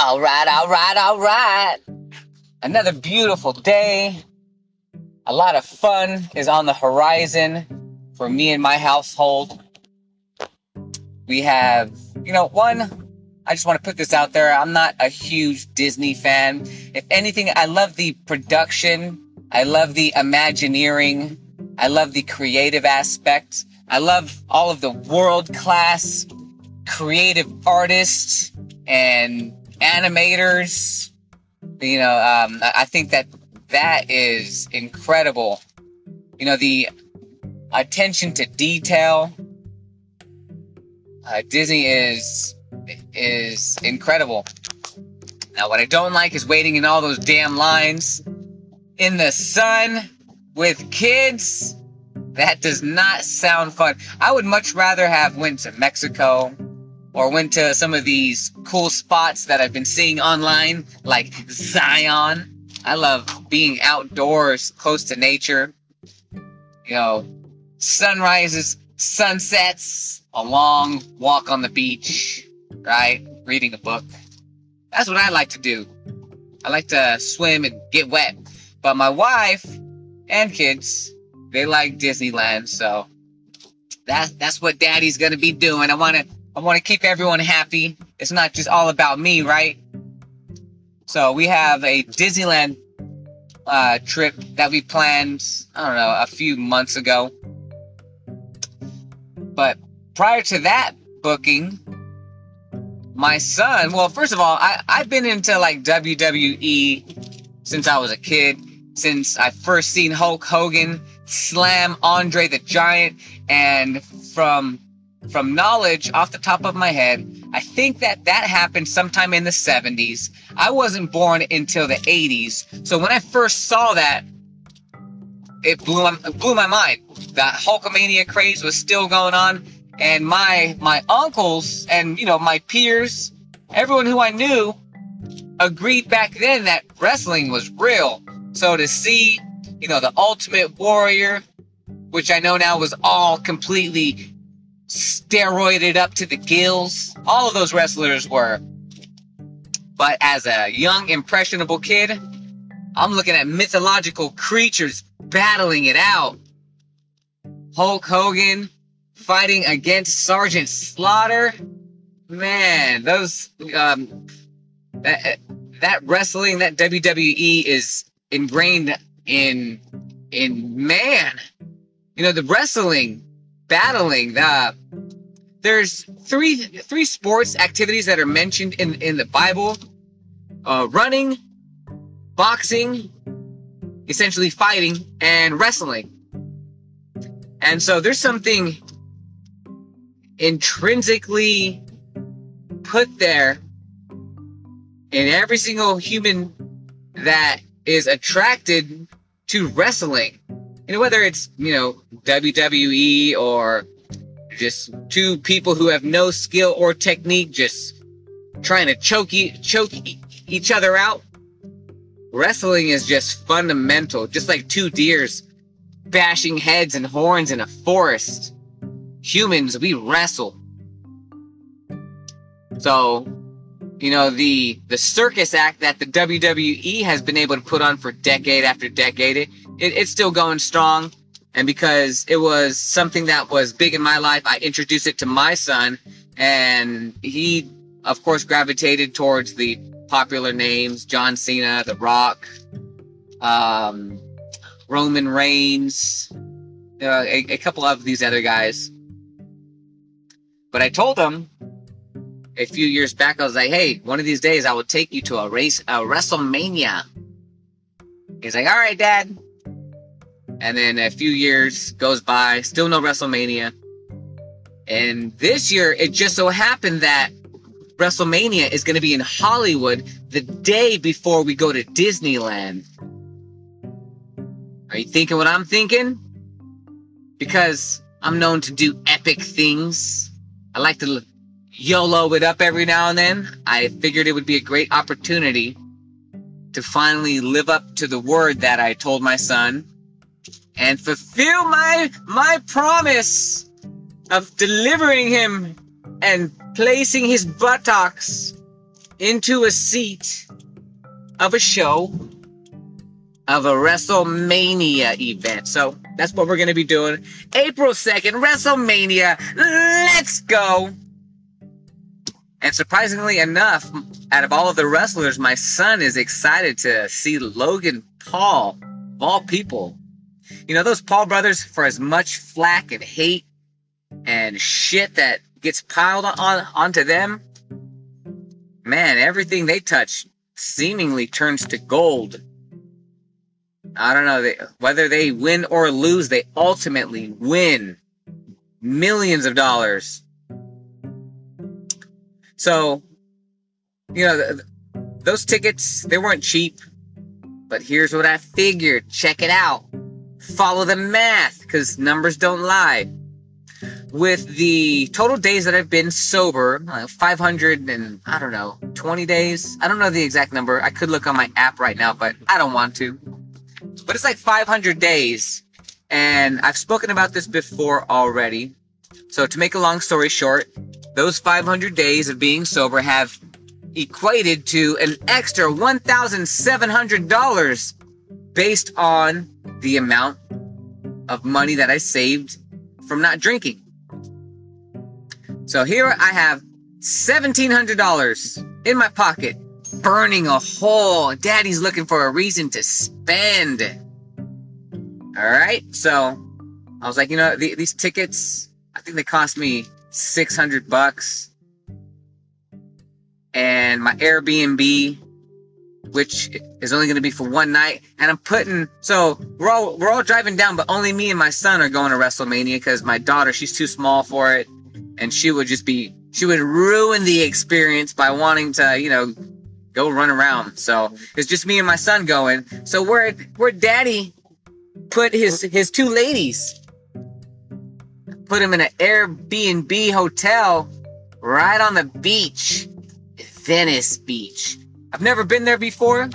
All right, all right, all right. Another beautiful day. A lot of fun is on the horizon for me and my household. We have, you know, one, I just want to put this out there. I'm not a huge Disney fan. If anything, I love the production, I love the imagineering, I love the creative aspect. I love all of the world class creative artists and animators. You know, um, I think that that is incredible. You know, the attention to detail. Uh, Disney is is incredible. Now, what I don't like is waiting in all those damn lines in the sun with kids. That does not sound fun. I would much rather have went to Mexico or went to some of these cool spots that I've been seeing online, like Zion. I love being outdoors, close to nature. You know, sunrises, sunsets, a long walk on the beach, right? Reading a book. That's what I like to do. I like to swim and get wet. But my wife and kids, they like Disneyland, so that's that's what daddy's gonna be doing. I wanna I wanna keep everyone happy. It's not just all about me, right? So we have a Disneyland uh, trip that we planned, I don't know, a few months ago. But prior to that booking, my son, well, first of all, I, I've been into like WWE since I was a kid, since I first seen Hulk Hogan slam Andre the Giant, and from from knowledge off the top of my head, I think that that happened sometime in the 70s. I wasn't born until the 80s, so when I first saw that, it blew my, it blew my mind. That Hulkamania craze was still going on, and my my uncles and you know my peers, everyone who I knew, agreed back then that wrestling was real. So to see, you know, the Ultimate Warrior, which I know now was all completely steroided up to the gills, all of those wrestlers were. But as a young, impressionable kid, I'm looking at mythological creatures battling it out. Hulk Hogan fighting against Sergeant Slaughter. Man, those um, that, that wrestling, that WWE is ingrained in in man. You know, the wrestling, battling, the there's three three sports activities that are mentioned in in the Bible: uh, running, boxing, essentially fighting, and wrestling. And so there's something intrinsically put there in every single human that is attracted to wrestling. You know, whether it's, you know, WWE or just two people who have no skill or technique just trying to choke, e- choke e- each other out. Wrestling is just fundamental, just like two deers bashing heads and horns in a forest. Humans, we wrestle. So, you know, the the circus act that the WWE has been able to put on for decade after decade, it, it, it's still going strong. And because it was something that was big in my life, I introduced it to my son, and he, of course, gravitated towards the popular names: John Cena, The Rock, um, Roman Reigns, uh, a, a couple of these other guys. But I told him a few years back, I was like, hey, one of these days I will take you to a race, a WrestleMania. He's like, all right, dad. And then a few years goes by, still no WrestleMania. And this year, it just so happened that WrestleMania is going to be in Hollywood the day before we go to Disneyland. Are you thinking what I'm thinking? Because I'm known to do epic things. I like to YOLO it up every now and then. I figured it would be a great opportunity to finally live up to the word that I told my son and fulfill my my promise of delivering him and placing his buttocks into a seat of a show of a WrestleMania event. So that's what we're going to be doing. April 2nd, WrestleMania. Let's go. And surprisingly enough, out of all of the wrestlers, my son is excited to see Logan Paul, of all people. You know, those Paul brothers, for as much flack and hate and shit that gets piled on onto them, man, everything they touch seemingly turns to gold. I don't know they, whether they win or lose, they ultimately win millions of dollars. So, you know, those tickets they weren't cheap, but here's what I figured. Check it out. Follow the math, because numbers don't lie with the total days that I've been sober, uh, 500 and I don't know, 20 days. I don't know the exact number. I could look on my app right now, but I don't want to. But it's like 500 days. And I've spoken about this before already. So to make a long story short, those 500 days of being sober have equated to an extra $1,700 based on the amount of money that I saved from not drinking. So here I have $1,700 in my pocket, burning a hole. Daddy's looking for a reason to spend. All right. So I was like, you know, the, these tickets, think they cost me 600 bucks. And my Airbnb, which is only going to be for one night. And I'm putting, so we're all, we're all driving down, but only me and my son are going to WrestleMania because my daughter, she's too small for it and she would just be she would ruin the experience by wanting to you know go run around so it's just me and my son going so where where daddy put his his two ladies put him in an airbnb hotel right on the beach venice beach i've never been there before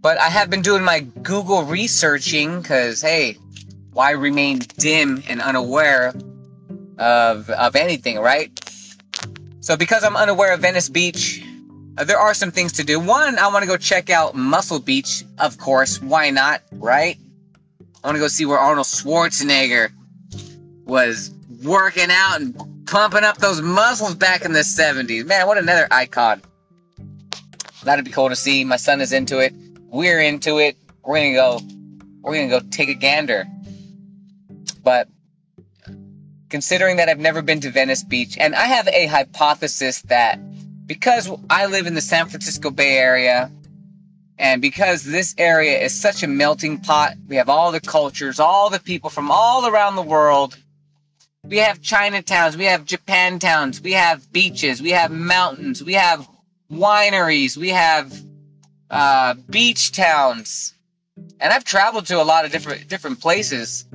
but i have been doing my google researching because hey why remain dim and unaware of of anything, right? So because I'm unaware of Venice Beach, uh, there are some things to do. One, I want to go check out Muscle Beach, of course. Why not, right? I want to go see where Arnold Schwarzenegger was working out and pumping up those muscles back in the 70s. Man, what another icon. That'd be cool to see. My son is into it. We're into it. We're gonna go. We're gonna go take a gander. But considering that I've never been to Venice Beach, and I have a hypothesis that because I live in the San Francisco Bay Area, and because this area is such a melting pot, we have all the cultures, all the people from all around the world. We have Chinatowns, we have Japan towns, we have beaches, we have mountains, we have wineries, we have uh, beach towns, and I've traveled to a lot of different different places.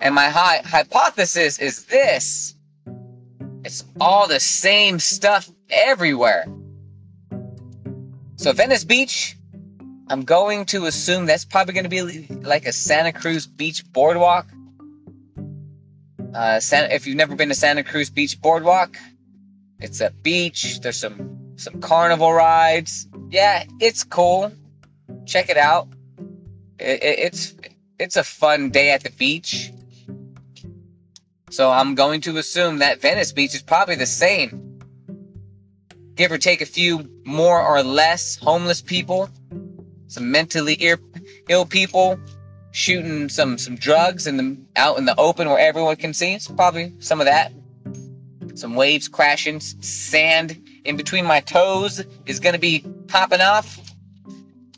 And my hi- hypothesis is this it's all the same stuff everywhere. So, Venice Beach, I'm going to assume that's probably going to be like a Santa Cruz Beach boardwalk. Uh, Santa, if you've never been to Santa Cruz Beach boardwalk, it's a beach. There's some some carnival rides. Yeah, it's cool. Check it out. It, it, it's it's a fun day at the beach. So I'm going to assume that Venice Beach is probably the same. Give or take a few more or less homeless people, some mentally ill people shooting some some drugs in the out in the open where everyone can see. It's probably some of that. Some waves crashing, sand in between my toes is going to be popping off.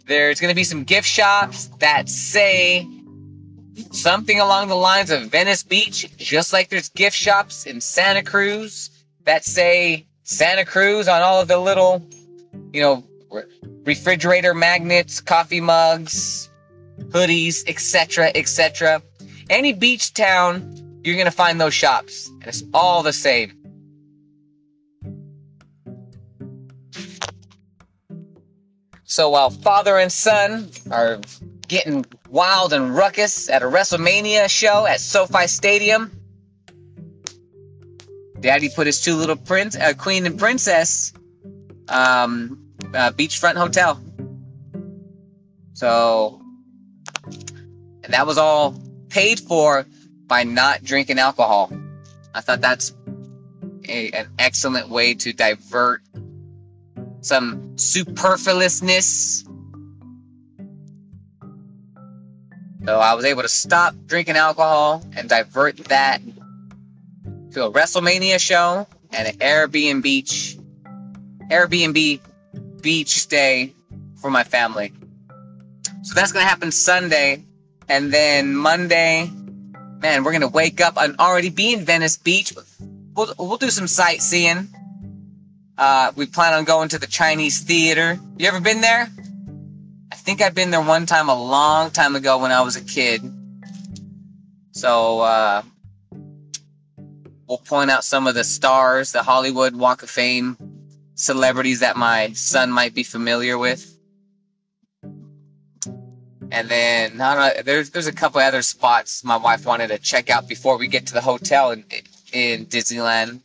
There's going to be some gift shops that say something along the lines of Venice Beach, just like there's gift shops in Santa Cruz that say Santa Cruz on all of the little, you know, refrigerator magnets, coffee mugs, hoodies, etc., etc. Any beach town, you're going to find those shops. It's all the same. So while father and son are getting wild and ruckus at a WrestleMania show at SoFi Stadium. Daddy put his two little prince, uh, queen and princess, um, uh, beachfront hotel. So, that was all paid for by not drinking alcohol. I thought that's a, an excellent way to divert some superfluousness. So I was able to stop drinking alcohol and divert that to a WrestleMania show and an Airbnb beach, Airbnb beach stay for my family. So that's gonna happen Sunday, and then Monday, man, we're gonna wake up and already be in Venice Beach. We'll we'll do some sightseeing. Uh, we plan on going to the Chinese theater. You ever been there? I think I've been there one time a long time ago when I was a kid. So uh, we'll point out some of the stars, the Hollywood Walk of Fame celebrities that my son might be familiar with. And then know, there's there's a couple other spots my wife wanted to check out before we get to the hotel in in Disneyland.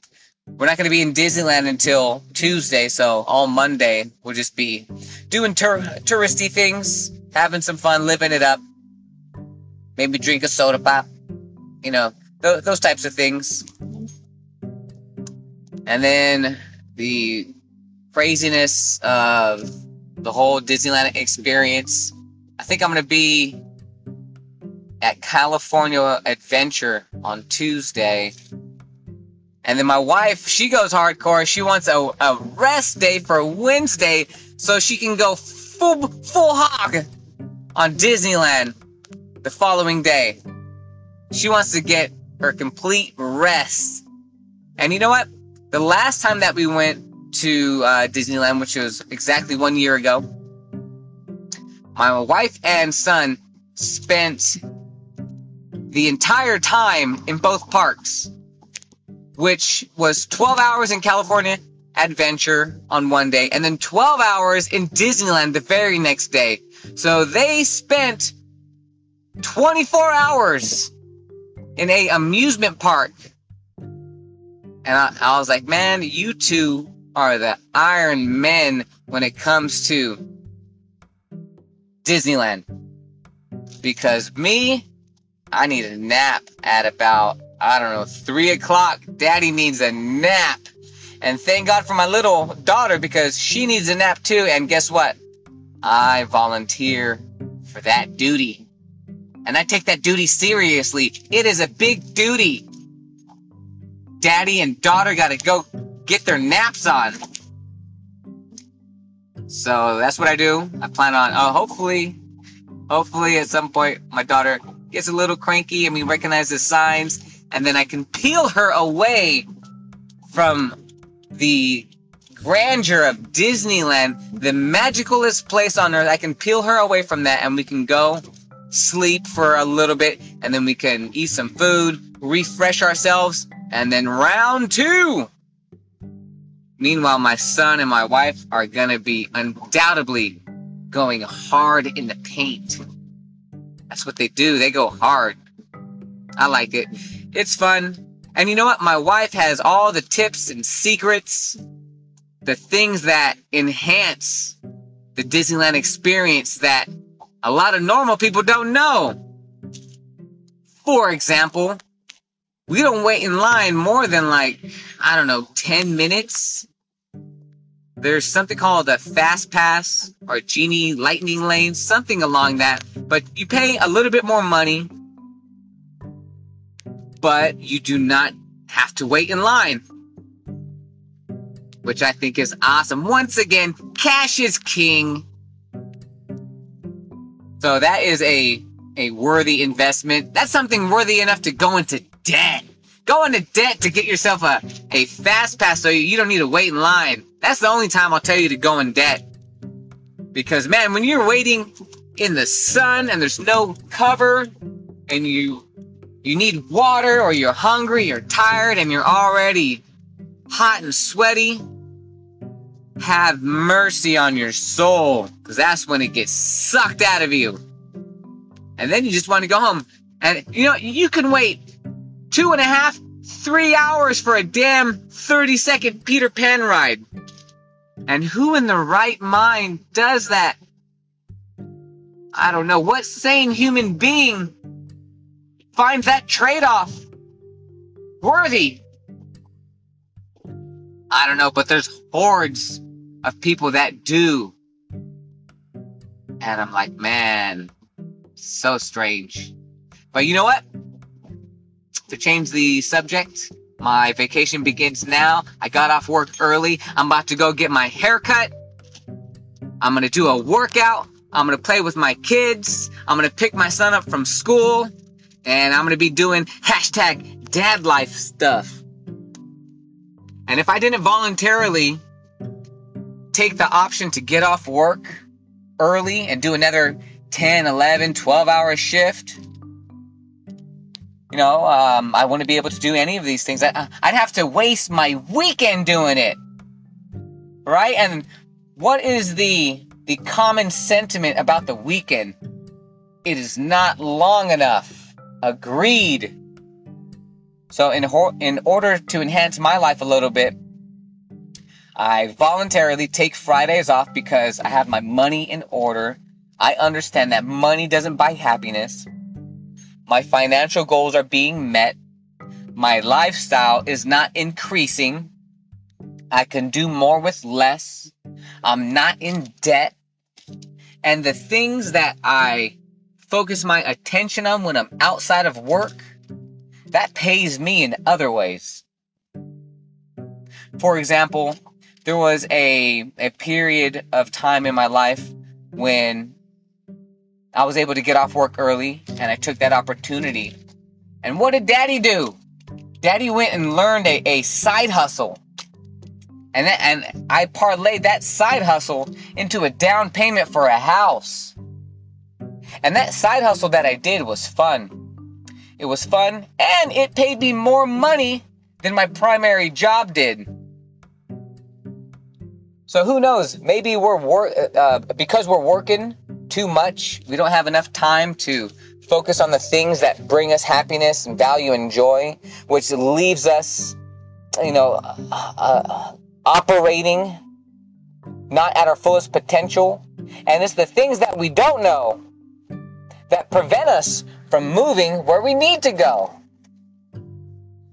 We're not going to be in Disneyland until Tuesday, so all Monday we'll just be doing tur- touristy things, having some fun, living it up. Maybe drink a soda pop, you know, th- those types of things. And then the craziness of the whole Disneyland experience. I think I'm going to be at California Adventure on Tuesday. And then my wife, she goes hardcore. She wants a, a rest day for Wednesday so she can go full, full hog on Disneyland the following day. She wants to get her complete rest. And you know what? The last time that we went to uh, Disneyland, which was exactly one year ago, my wife and son spent the entire time in both parks, which was 12 hours in California Adventure on one day, and then 12 hours in Disneyland the very next day. So they spent 24 hours in a amusement park. And I, I was like, man, you two are the Iron Men when it comes to Disneyland. Because me, I need a nap at about, I don't know, three o'clock. Daddy needs a nap. And thank God for my little daughter because she needs a nap too. And guess what? I volunteer for that duty. And I take that duty seriously. It is a big duty. Daddy and daughter got to go get their naps on. So that's what I do. I plan on, uh, hopefully, hopefully at some point my daughter gets a little cranky and we recognize the signs and then I can peel her away from the grandeur of Disneyland, the magicalest place on earth. I can peel her away from that and we can go sleep for a little bit and then we can eat some food, refresh ourselves, and then round two. Meanwhile, my son and my wife are gonna be undoubtedly going hard in the paint. That's what they do. They go hard. I like it. It's fun. And you know what? My wife has all the tips and secrets, the things that enhance the Disneyland experience that a lot of normal people don't know. For example, we don't wait in line more than like, I don't know, 10 minutes. There's something called a fast pass or genie lightning lane, something along that. But you pay a little bit more money, but you do not have to wait in line. Which I think is awesome. Once again, cash is king. So that is a a worthy investment. That's something worthy enough to go into debt. Go into debt to get yourself a, a fast pass so you, don't need to wait in line. That's the only time I'll tell you to go in debt. Because man, when you're waiting in the sun and there's no cover and you you need water or you're hungry, you're tired and you're already hot and sweaty, have mercy on your soul because that's when it gets sucked out of you. And then you just want to go home. And you know, you can wait two and a half, Three hours for a damn 30 second Peter Pan ride. And who in the right mind does that? I don't know. What sane human being finds that trade off worthy? I don't know, but there's hordes of people that do. And I'm like, man, so strange. But you know what? To change the subject, my vacation begins now. I got off work early. I'm about to go get my hair cut. I'm going to do a workout. I'm going to play with my kids. I'm going to pick my son up from school. And I'm going to be doing hashtag dad life stuff. And if I didn't voluntarily take the option to get off work early and do another 10, 11, 12 hour shift, you know, um, I wouldn't be able to do any of these things. I, I'd have to waste my weekend doing it. Right? And what is the the common sentiment about the weekend? It is not long enough. Agreed. So in ho- in order to enhance my life a little bit, I voluntarily take Fridays off because I have my money in order. I understand that money doesn't buy happiness. My financial goals are being met. My lifestyle is not increasing. I can do more with less. I'm not in debt. And the things that I focus my attention on when I'm outside of work, that pays me in other ways. For example, there was a, a period of time in my life when I was able to get off work early and I took that opportunity. And what did daddy do? Daddy went and learned a, a side hustle. And, that, and I parlayed that side hustle into a down payment for a house. And that side hustle that I did was fun. It was fun and it paid me more money than my primary job did. So who knows? Maybe we're wor- uh, because we're working too much. We don't have enough time to focus on the things that bring us happiness and value and joy, which leaves us, you know, uh, uh, operating not at our fullest potential. And it's the things that we don't know that prevent us from moving where we need to go.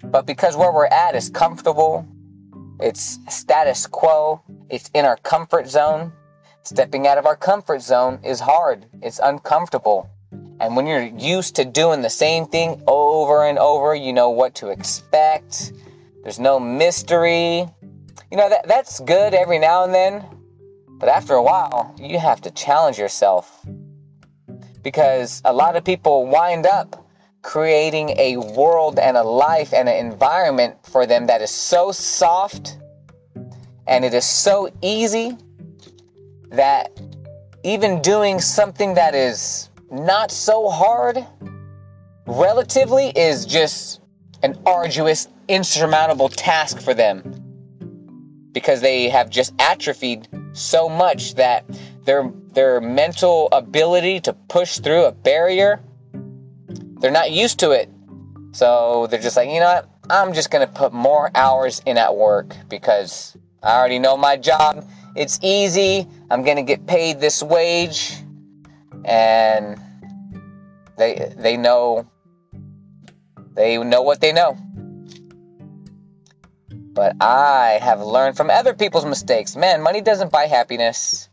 But because where we're at is comfortable, it's status quo, it's in our comfort zone, Stepping out of our comfort zone is hard, it's uncomfortable. And when you're used to doing the same thing over and over, you know what to expect. There's no mystery. You know, that, that's good every now and then. But after a while, you have to challenge yourself. Because a lot of people wind up creating a world and a life and an environment for them that is so soft and it is so easy that even doing something that is not so hard relatively is just an arduous, insurmountable task for them because they have just atrophied so much that their their mental ability to push through a barrier they're not used to it. So they're just like you know what? I'm just to put more hours in at work because i already know my job it's easy. I'm going to get paid this wage. And they they know they know what they know. But I have learned from other people's mistakes. Man, money doesn't buy happiness.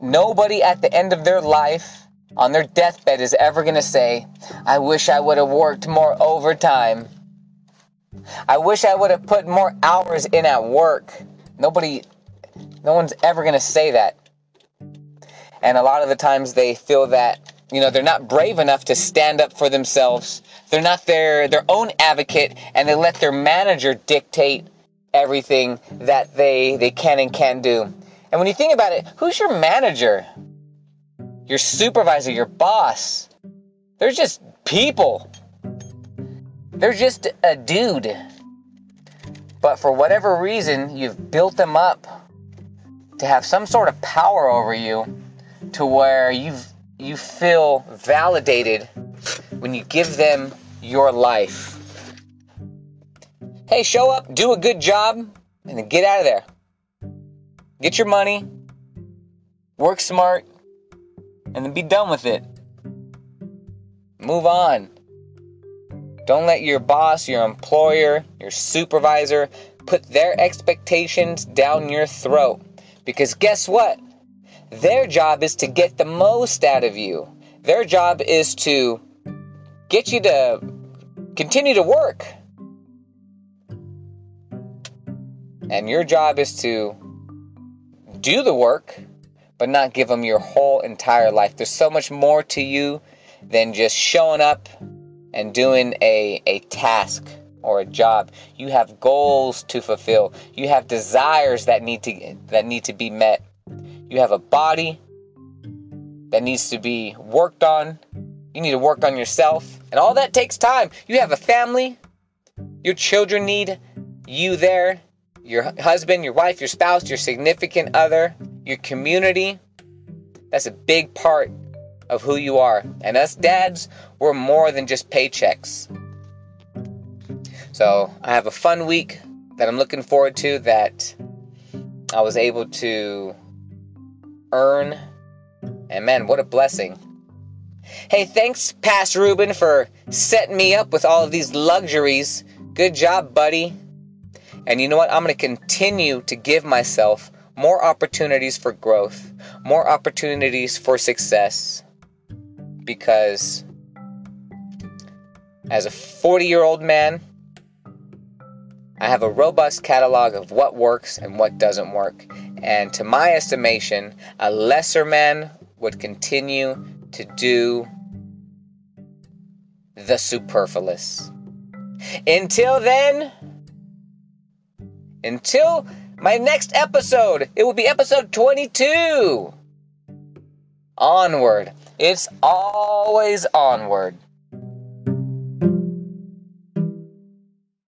Nobody at the end of their life on their deathbed is ever going to say, I wish I would have worked more overtime. I wish I would have put more hours in at work. Nobody no one's ever going to say that. And a lot of the times they feel that, you know, they're not brave enough to stand up for themselves. They're not their, their own advocate and they let their manager dictate everything that they, they can and can do. And when you think about it, who's your manager? Your supervisor, your boss. They're just people. They're just a dude. But for whatever reason, you've built them up to have some sort of power over you to where you you feel validated when you give them your life. Hey, show up, do a good job, and then get out of there. Get your money, work smart, and then be done with it. Move on. Don't let your boss, your employer, your supervisor put their expectations down your throat. Because guess what? Their job is to get the most out of you. Their job is to get you to continue to work. And your job is to do the work, but not give them your whole entire life. There's so much more to you than just showing up and doing a, a task or a job. You have goals to fulfill. You have desires that need to that need to be met. You have a body that needs to be worked on. You need to work on yourself. And all that takes time. You have a family. Your children need you there. Your husband, your wife, your spouse, your significant other, your community. That's a big part of who you are. And us dads, we're more than just paychecks. So I have a fun week that I'm looking forward to that I was able to earn. And man, what a blessing. Hey, thanks, Pastor Ruben, for setting me up with all of these luxuries. Good job, buddy. And you know what? I'm going to continue to give myself more opportunities for growth, more opportunities for success because as a 40 year old man, I have a robust catalog of what works and what doesn't work. And to my estimation, a lesser man would continue to do the superfluous. Until then, until my next episode, it will be episode 22. Onward. It's always onward.